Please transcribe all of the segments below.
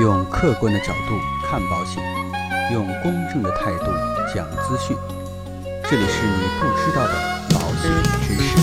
用客观的角度看保险，用公正的态度讲资讯。这里是你不知道的保险知识。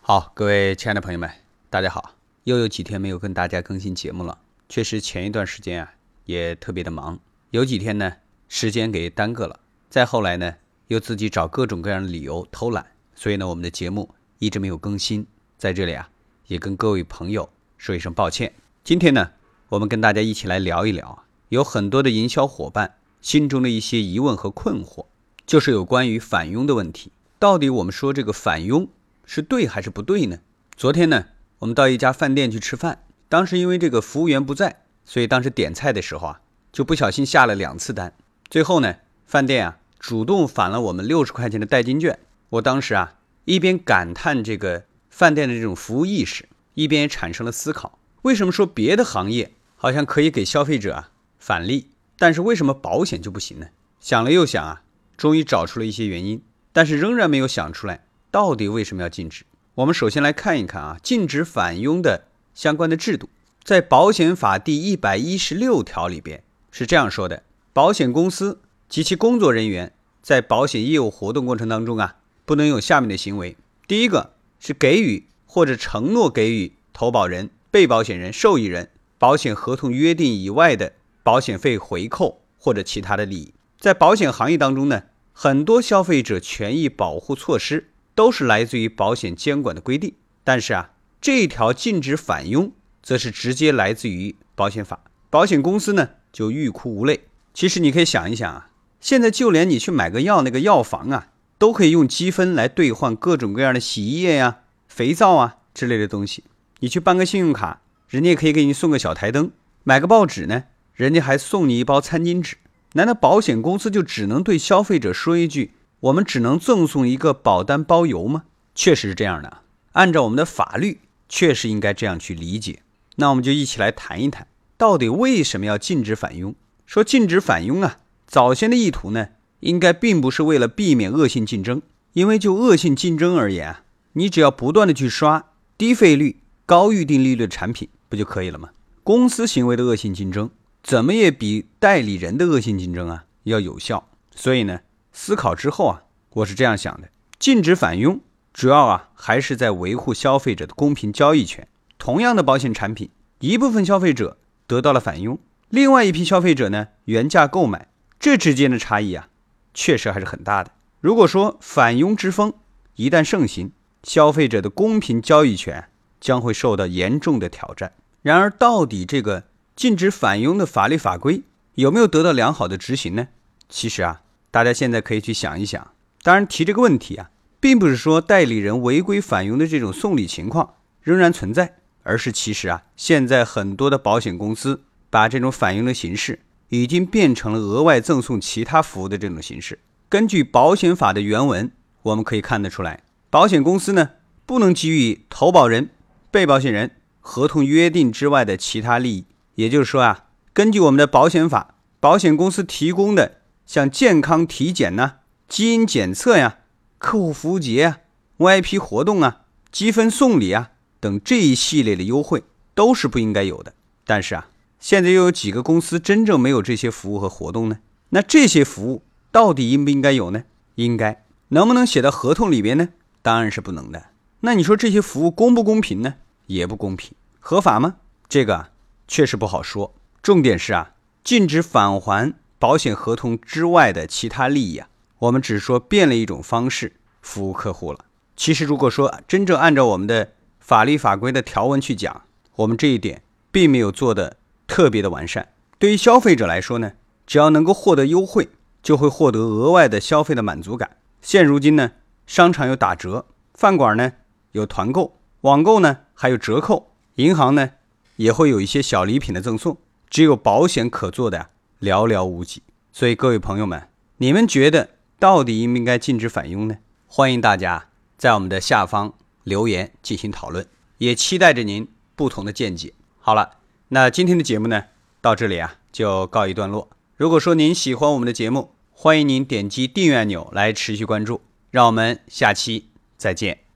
好，各位亲爱的朋友们，大家好！又有几天没有跟大家更新节目了，确实前一段时间啊也特别的忙，有几天呢时间给耽搁了，再后来呢又自己找各种各样的理由偷懒，所以呢我们的节目一直没有更新，在这里啊也跟各位朋友说一声抱歉。今天呢我们跟大家一起来聊一聊啊，有很多的营销伙伴心中的一些疑问和困惑，就是有关于返佣的问题，到底我们说这个返佣是对还是不对呢？昨天呢我们到一家饭店去吃饭，当时因为这个服务员不在，所以当时点菜的时候啊就不小心下了两次单，最后呢饭店啊主动返了我们六十块钱的代金券。我当时啊一边感叹这个饭店的这种服务意识，一边也产生了思考：为什么说别的行业好像可以给消费者啊返利，但是为什么保险就不行呢？想了又想啊，终于找出了一些原因，但是仍然没有想出来到底为什么要禁止。我们首先来看一看啊，禁止返佣的相关的制度，在保险法第一百一十六条里边是这样说的：保险公司及其工作人员在保险业务活动过程当中啊，不能有下面的行为。第一个是给予或者承诺给予投保人、被保险人、受益人保险合同约定以外的保险费回扣或者其他的利益。在保险行业当中呢，很多消费者权益保护措施都是来自于保险监管的规定，但是啊，这一条禁止返佣，则是直接来自于保险法。保险公司呢就欲哭无泪。其实你可以想一想啊，现在就连你去买个药，那个药房啊，都可以用积分来兑换各种各样的洗衣液呀、肥皂啊之类的东西。你去办个信用卡，人家也可以给你送个小台灯；买个报纸呢，人家还送你一包餐巾纸。难道保险公司就只能对消费者说一句“我们只能赠送一个保单包邮”吗？确实是这样的。按照我们的法律，确实应该这样去理解。那我们就一起来谈一谈，到底为什么要禁止返佣？说禁止返佣啊，早先的意图呢，应该并不是为了避免恶性竞争，因为就恶性竞争而言啊，你只要不断的去刷低费率、高预定利率的产品，不就可以了吗？公司行为的恶性竞争，怎么也比代理人的恶性竞争啊要有效。所以呢，思考之后啊，我是这样想的：禁止返佣，主要啊还是在维护消费者的公平交易权。同样的保险产品，一部分消费者得到了返佣。另外一批消费者呢，原价购买，这之间的差异啊，确实还是很大的。如果说返佣之风一旦盛行，消费者的公平交易权将会受到严重的挑战。然而，到底这个禁止返佣的法律法规有没有得到良好的执行呢？其实啊，大家现在可以去想一想。当然，提这个问题啊，并不是说代理人违规返佣的这种送礼情况仍然存在，而是其实啊，现在很多的保险公司。把这种反佣的形式已经变成了额外赠送其他服务的这种形式。根据保险法的原文，我们可以看得出来，保险公司呢不能给予投保人、被保险人合同约定之外的其他利益。也就是说啊，根据我们的保险法，保险公司提供的像健康体检呐、基因检测呀、客户服务节啊、VIP 活动啊、积分送礼啊等这一系列的优惠，都是不应该有的。但是啊。现在又有几个公司真正没有这些服务和活动呢？那这些服务到底应不应该有呢？应该，能不能写到合同里边呢？当然是不能的。那你说这些服务公不公平呢？也不公平。合法吗？这个啊，确实不好说。重点是啊，禁止返还保险合同之外的其他利益啊，我们只说变了一种方式服务客户了。其实如果说真正按照我们的法律法规的条文去讲，我们这一点并没有做的。特别的完善，对于消费者来说呢，只要能够获得优惠，就会获得额外的消费的满足感。现如今呢，商场有打折，饭馆呢有团购，网购呢还有折扣，银行呢也会有一些小礼品的赠送。只有保险可做的寥寥无几。所以各位朋友们，你们觉得到底应不应该禁止返佣呢？欢迎大家在我们的下方留言进行讨论，也期待着您不同的见解。好了。那今天的节目呢，到这里啊就告一段落。如果说您喜欢我们的节目，欢迎您点击订阅按钮来持续关注。让我们下期再见。